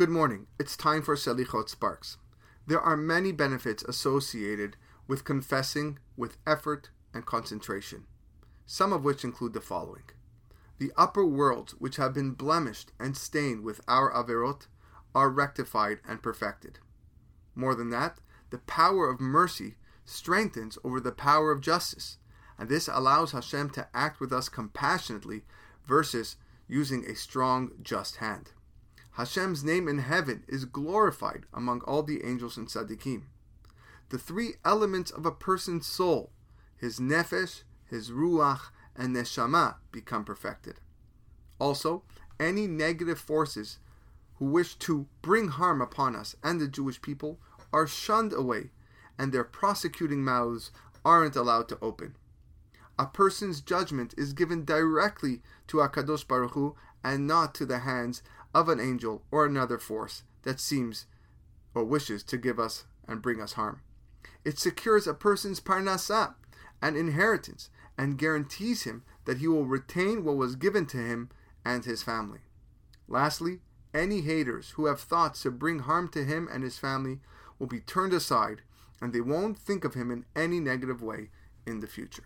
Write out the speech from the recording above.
Good morning. It's time for Selichot Sparks. There are many benefits associated with confessing with effort and concentration, some of which include the following. The upper worlds, which have been blemished and stained with our Averot, are rectified and perfected. More than that, the power of mercy strengthens over the power of justice, and this allows Hashem to act with us compassionately versus using a strong, just hand. Hashem's name in heaven is glorified among all the angels and tzaddikim. The three elements of a person's soul, his nefesh, his ruach, and neshama, become perfected. Also, any negative forces who wish to bring harm upon us and the Jewish people are shunned away, and their prosecuting mouths aren't allowed to open. A person's judgment is given directly to HaKadosh Baruch Hu and not to the hands of an angel or another force that seems or wishes to give us and bring us harm. It secures a person's parnasah, an inheritance, and guarantees him that he will retain what was given to him and his family. Lastly, any haters who have thoughts to bring harm to him and his family will be turned aside and they won't think of him in any negative way in the future.